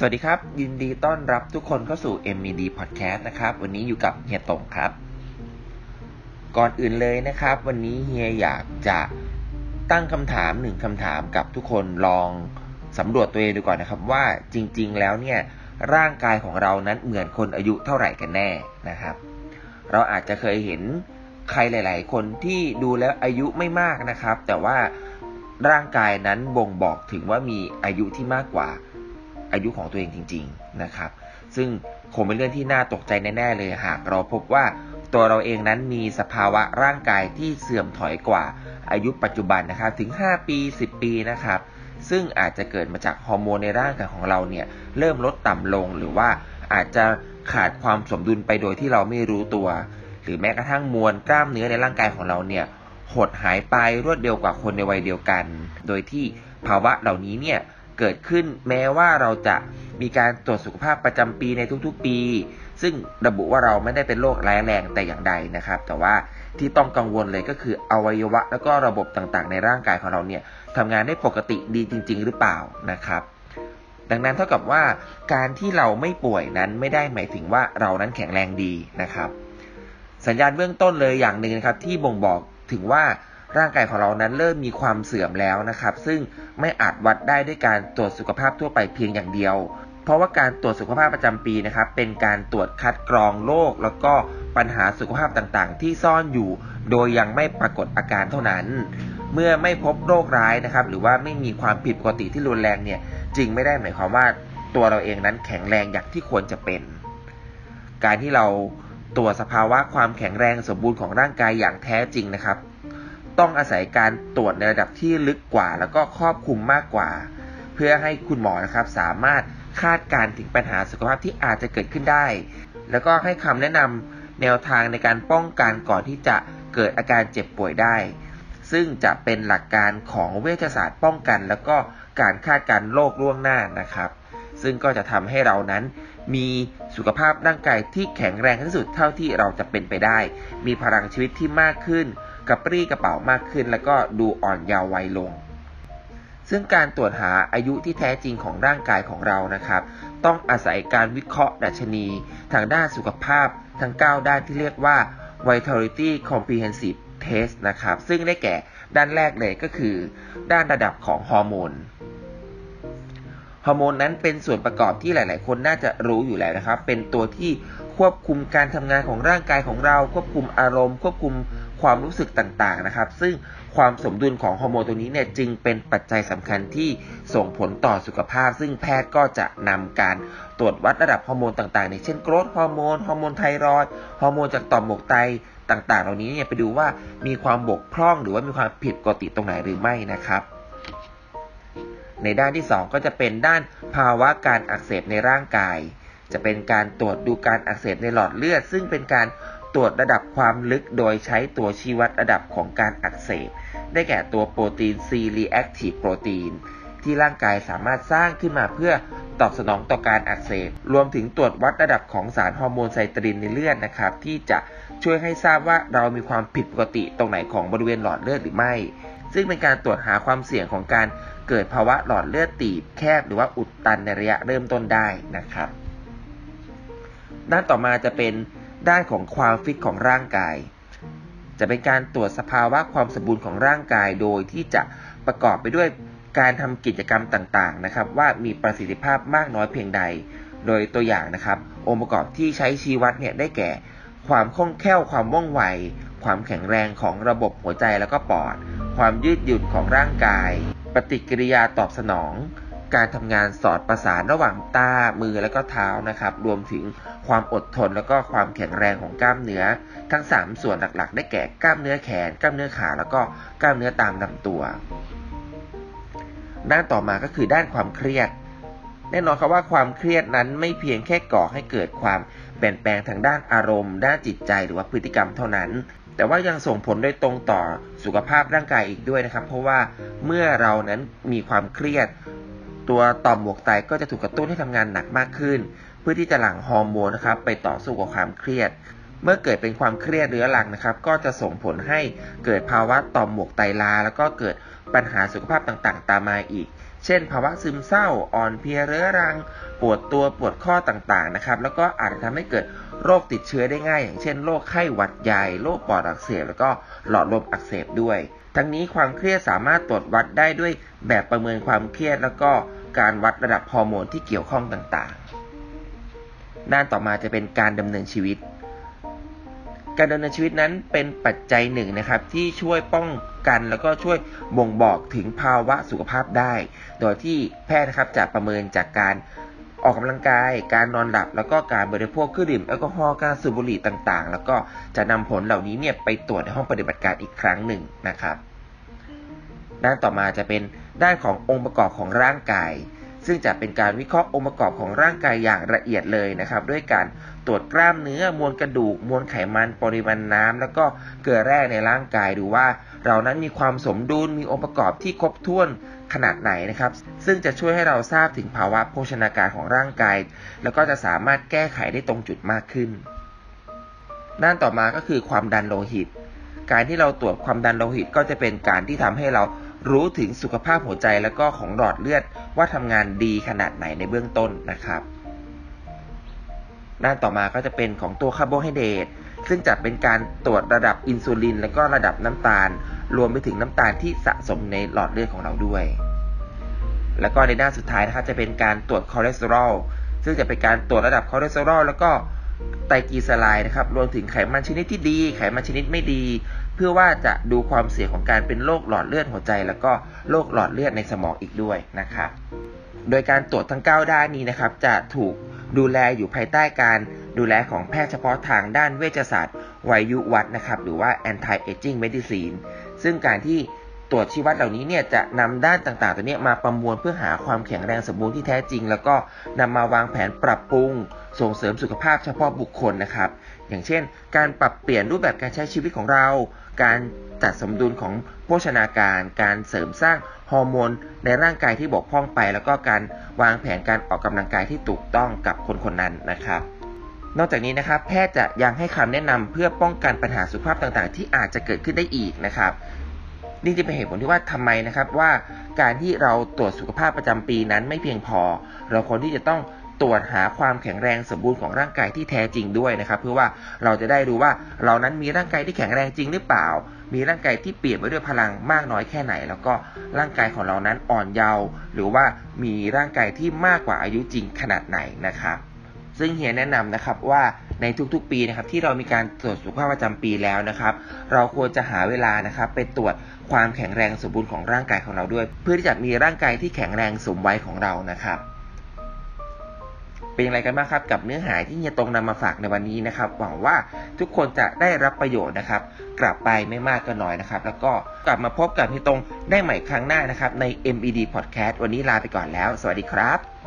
สวัสดีครับ ยินดีต้อนรับทุกคนเข้าสู่ MED Podcast นะครับ วันนี้อยู่กับเฮียตงครับ ก่อนอื่นเลยนะครับ วันนี้เฮียอยากจะตั้งคำถามหนึ่งคำถามกับทุกคนลองสำรวจตัวเองดูก่อนนะครับ ว่าจริง ๆ แล้วเนี่ยร่างกายของเรานั้นเหมือนคนอายุเท่าไหร่กันแน่นะครับ เราอาจจะเคยเห็นใครหลาย ๆ คนที่ดูแล้วอายุไม่มากนะครับ แต่ว่าร่างกายนั้นบ่งบอกถึงว่ามีอายุที่มากกว่า อายุของตัวเองจริง ๆนะครับ ซึ่งคงเป็นเรื่องที่น่าตกใจแน่ๆเลยหากเราพบว่าตัวเราเองนั้นมีสภาวะร่างกายที่เสื่อมถอยกว่าอายุปัจจุบันนะครับถึง 5 ปี 10 ปีนะครับ ซึ่งอาจจะเกิดมาจากฮอร์โมนในร่างกายของเราเนี่ยเริ่มลดต่ำลงหรือว่าอาจจะขาดความสมดุลไปโดยที่เราไม่รู้ตัว หรือแม้กระทั่งมวลกล้ามเนื้อในร่างกายของเราเนี่ยหดหายไปรวดเร็วกว่าคนในวัยเดียวกัน โดยที่ภาวะเหล่านี้เนี่ย เกิดขึ้นแม้ว่าเราจะมีการตรวจสุขภาพประจำปีในทุกๆปี ซึ่งระบุว่าเราไม่ได้เป็นโรคร้ายแรงแต่อย่างใดนะครับ แต่ว่าที่ต้องกังวลเลยก็คืออวัยวะ แล้วก็ระบบต่างๆ ในร่างกายของเราเนี่ยทำงานได้ปกติดีจริง ๆ หรือเปล่านะครับ ดังนั้นเท่ากับว่าการที่เราไม่ป่วยนั้นไม่ได้หมายถึงว่าเรานั้นแข็งแรงดีนะครับ สัญญาณเบื้องต้นเลยอย่างหนึ่งนะครับ ที่บ่งบอกถึงว่า ร่างกายของเรานั้นเริ่มมีความเสื่อมแล้วนะครับ ซึ่งไม่อาจวัดได้ด้วยการตรวจสุขภาพทั่วไปเพียงอย่างเดียว เพราะว่าการตรวจสุขภาพประจำปีนะครับ เป็นการตรวจคัดกรองโรคแล้วก็ปัญหาสุขภาพต่างๆ ที่ซ่อนอยู่ โดยยังไม่ปรากฏอาการเท่านั้น เมื่อไม่พบโรคร้ายนะครับ หรือว่าไม่มีความผิดปกติที่รุนแรงเนี่ย จึงไม่ได้หมายความว่าตัวเราเองนั้นแข็งแรงอย่างที่ควรจะเป็น การที่เราตรวจสภาวะความแข็งแรงสมบูรณ์ของร่างกายอย่างแท้จริงนะครับ ต้องอาศัยการตรวจในระดับที่ลึกกว่า แล้วก็ครอบคลุมมากกว่า เพื่อให้คุณหมอนะครับสามารถคาดการถึงปัญหาสุขภาพที่อาจจะเกิดขึ้นได้ แล้วก็ให้คำแนะนำแนวทางในการป้องกันก่อนที่จะเกิดอาการเจ็บป่วยได้ ซึ่งจะเป็นหลักการของเวชศาสตร์ป้องกัน แล้วก็การคาดการโรคล่วงหน้านะครับ ซึ่งก็จะทำให้เรานั้นมีสุขภาพร่างกายที่แข็งแรงที่สุดเท่าที่เราจะเป็นไปได้ มีพลังชีวิตที่มากขึ้น กระปรี้กระเป๋ามากขึ้น แล้วก็ดูอ่อนเยาว์วัยลง ซึ่งการตรวจหาอายุที่แท้จริงของร่างกายของเรานะครับ ต้องอาศัยการวิเคราะห์ดัชนี ทางด้านสุขภาพ ทั้ง 9 ด้านที่เรียกว่า Vitality Comprehensive Test นะครับ ซึ่งได้แก่ด้านแรกเลยก็คือ ด้านระดับของฮอร์โมนฮอร์โมนนั้นเป็นส่วนประกอบที่หลาย ๆ คนน่าจะรู้อยู่แล้วนะครับ เป็นตัวที่ควบคุมการทำงานของร่างกายของเรา ควบคุมอารมณ์ ควบคุม ความรู้สึกต่างๆนะครับ ซึ่งความสมดุลของฮอร์โมนตัวนี้เนี่ยจึงเป็นปัจจัยสำคัญที่ส่งผลต่อสุขภาพ ซึ่งแพทย์ก็จะนำการตรวจวัดระดับฮอร์โมนต่างๆในเช่น growth hormone ฮอร์โมนไทรอยด์ฮอร์โมนจากต่อมหมวกไตต่างๆ เหล่านี้เนี่ยไปดูว่ามีความบกพร่องหรือว่ามีความผิดปกติตรงไหนหรือไม่นะครับ ในด้านที่ 2 ก็จะเป็นด้านภาวะการอักเสบในร่างกาย จะเป็นการตรวจดูการอักเสบในหลอดเลือด ซึ่งเป็นการ รวจระดับความลึกโดยใช้ตัวชี้วัดระดับของการอักเสบ ได้แก่ตัวโปรตีน C reactive protein ที่ร่างกายสามารถสร้างขึ้นมาเพื่อตอบสนองต่อการอักเสบ รวมถึงตรวจวัดระดับของสารฮอร์โมนไซตรินในเลือดนะครับ ที่จะช่วยให้ทราบว่าเรามีความผิดปกติตรงไหนของบริเวณหลอดเลือดหรือไม่ ซึ่งเป็นการตรวจหาความเสี่ยงของการเกิดภาวะหลอดเลือดตีบแคบ หรือว่าอุดตันในระยะเริ่มต้นได้นะครับ ด้านต่อมาจะเป็น ด้านของความฟิตของร่างกาย จะเป็นการตรวจสภาวะความสมบูรณ์ของร่างกายโดยที่จะประกอบไปด้วยการทำกิจกรรมต่างๆนะครับ ว่ามีประสิทธิภาพมากน้อยเพียงใด โดยตัวอย่างนะครับ องค์ประกอบที่ใช้ชี้วัดเนี่ยได้แก่ ความคล่องแคล่วความว่องไว ความแข็งแรงของระบบหัวใจแล้วก็ปอด ความยืดหยุ่นของร่างกาย ปฏิกิริยาตอบสนอง การทำงานสอดประสานระหว่างตามือและก็เท้านะครับ รวมถึงความอดทนแล้วก็ความแข็งแรงของกล้ามเนื้อ ทั้ง 3 ส่วนหลักๆ ได้แก่กล้ามเนื้อแขน กล้ามเนื้อขา แล้วก็กล้ามเนื้อตามลำตัว ด้านต่อมาก็คือด้านความเครียด แน่นอนครับว่าความเครียดนั้นไม่เพียงแค่ก่อให้เกิดความเปลี่ยนแปลงทางด้านอารมณ์ ด้านจิตใจหรือว่าพฤติกรรมเท่านั้นแต่ว่ายังส่งผลโดยตรงต่อสุขภาพร่างกายอีกด้วยนะครับ เพราะว่าเมื่อเรานั้นมีความเครียด ตัวต่อมหมวกไตก็จะถูกกระตุ้นให้ทำงานหนักมากขึ้น เพื่อที่จะหลั่งฮอร์โมนนะครับไปต่อสู้กับความเครียด เมื่อเกิดเป็นความเครียดเรื้อรังนะครับ ก็จะส่งผลให้เกิดภาวะต่อมหมวกไตลา แล้วก็เกิดปัญหาสุขภาพต่างๆ ตามมาอีก เช่น ภาวะซึมเศร้าอ่อนเพลียเรื้อรัง ปวดตัวปวดข้อต่างๆนะครับ แล้วก็อาจจะทำให้เกิดโรคติดเชื้อได้ง่าย อย่างเช่นโรคไข้หวัดใหญ่โรคปอดอักเสบแล้วก็หลอดลมอักเสบด้วย ทั้งนี้ความเครียดสามารถตรวจวัดได้ด้วยแบบประเมินความเครียด แล้วก็การวัดระดับฮอร์โมนที่เกี่ยวข้องต่างๆ ด้านต่อมาจะเป็นการดำเนินชีวิต การดำเนินชีวิตนั้นเป็นปัจจัยหนึ่งนะครับ ที่ช่วยป้องกันแล้วก็ช่วยบ่งบอกถึงภาวะสุขภาพได้ โดยที่แพทย์นะครับจะประเมินจากการออกกำลังกาย การนอนหลับ แล้วก็การบริโภคเครื่องดื่มแอลกอฮอล์ การสูบบุหรี่ต่างๆ แล้วก็จะนำผลเหล่านี้เนี่ยไปตรวจในห้องปฏิบัติการอีกครั้งหนึ่งนะครับ ด้านต่อมาจะเป็นด้านขององค์ประกอบของร่างกาย ซึ่งจะเป็นการวิเคราะห์องค์ประกอบของร่างกายอย่างละเอียดเลยนะครับ ด้วยการตรวจกล้ามเนื้อมวลกระดูก มวลไขมันปริมาณน้ำแล้วก็เกลือแร่ในร่างกายดูว่า เรานั้นมีความสมดุลมีองค์ประกอบที่ครบถ้วนขนาดไหนนะครับ ซึ่งจะช่วยให้เราทราบถึงภาวะโภชนาการของร่างกาย แล้วก็จะสามารถแก้ไขได้ตรงจุดมากขึ้น ด้านต่อมาก็คือความดันโลหิต การที่เราตรวจความดันโลหิตก็จะเป็นการที่ทำให้เรา รู้ถึงสุขภาพหัวใจแล้วก็ของหลอดเลือดว่าทำงานดีขนาดไหนในเบื้องต้นนะครับ ด้านต่อมาก็จะเป็นของตัวคาร์โบไฮเดรตซึ่งจะเป็นการตรวจระดับอินซูลิน และก็ระดับน้ำตาล รวมไปถึงน้ำตาลที่สะสมในหลอดเลือดของเราด้วย แล้วก็ในด้านสุดท้ายนะครับจะเป็นการตรวจคอเลสเตอรอลซึ่งจะเป็นการตรวจระดับคอเลสเตอรอลแล้วก็ไตรกลีเซอไรด์นะครับรวมถึงไขมันชนิดที่ดี ไขมันชนิดไม่ดี เพื่อว่าจะดูความเสี่ยงของการเป็นโรคหลอดเลือดหัวใจ แล้วก็โรคหลอดเลือดในสมองอีกด้วยนะครับโดยการตรวจทั้ง 9 ด้านนี้นะครับ จะถูกดูแลอยู่ภายใต้การดูแลของแพทย์เฉพาะทางด้านเวชศาสตร์วัยยุวัฒนะครับ หรือว่า anti aging medicine ซึ่งการที่ตรวจชีวัดเหล่านี้เนี่ยจะนำด้านต่างๆ ตัวนี้มาประมวลเพื่อหาความแข็งแรงสมบูรณ์ที่แท้จริง แล้วก็นำมาวางแผนปรับปรุง ส่งเสริมสุขภาพเฉพาะบุคคลนะครับ อย่างเช่น การปรับเปลี่ยนรูปแบบการใช้ชีวิตของเรา การจัดสมดุลของโภชนาการ การเสริมสร้างฮอร์โมนในร่างกายที่บกพร่องไป แล้วก็การวางแผนการออกกำลังกายที่ถูกต้องกับคนคนนั้นนะครับ นอกจากนี้นะครับ แพทย์จะยังให้คำแนะนำเพื่อป้องกันปัญหาสุขภาพต่างๆ ที่อาจจะเกิดขึ้นได้อีกนะครับนี่จะเป็นเหตุผลที่ว่าทำไมนะครับว่าการที่เราตรวจสุขภาพประจำปีนั้นไม่เพียงพอ เราควรที่จะต้อง ตรวจหาความแข็งแรงสมบูรณ์ของร่างกายที่แท้จริงด้วยนะครับเพื่อว่าเราจะได้รู้ว่าเรานั้นมีร่างกายที่แข็งแรงจริงหรือเปล่า มีร่างกายที่เปลี่ยนไปด้วยพลังมากน้อยแค่ไหน แล้วก็ร่างกายของเรานั้นอ่อนเยาว์หรือว่ามีร่างกายที่มากกว่าอายุจริงขนาดไหนนะครับซึ่งเฮียแนะนำนะครับว่าในทุกๆปีนะครับที่เรามีการตรวจสุขภาพประจำปีแล้วนะครับ เราควรจะหาเวลานะครับไปตรวจความแข็งแรงสมบูรณ์ของร่างกายของเราด้วย เพื่อที่จะมีร่างกายที่แข็งแรงสมวัยของเรานะครับ เป็นอะไรกันบ้างครับ กับเนื้อหาที่เฮียตรงนำมาฝากในวันนี้นะครับ หวังว่าทุกคนจะได้รับประโยชน์นะครับ กลับไปไม่มากก็น้อยนะครับ แล้วก็กลับมาพบกับเฮียตรงได้ใหม่ครั้งหน้านะครับใน MED Podcast วันนี้ลาไปก่อนแล้ว สวัสดีครับ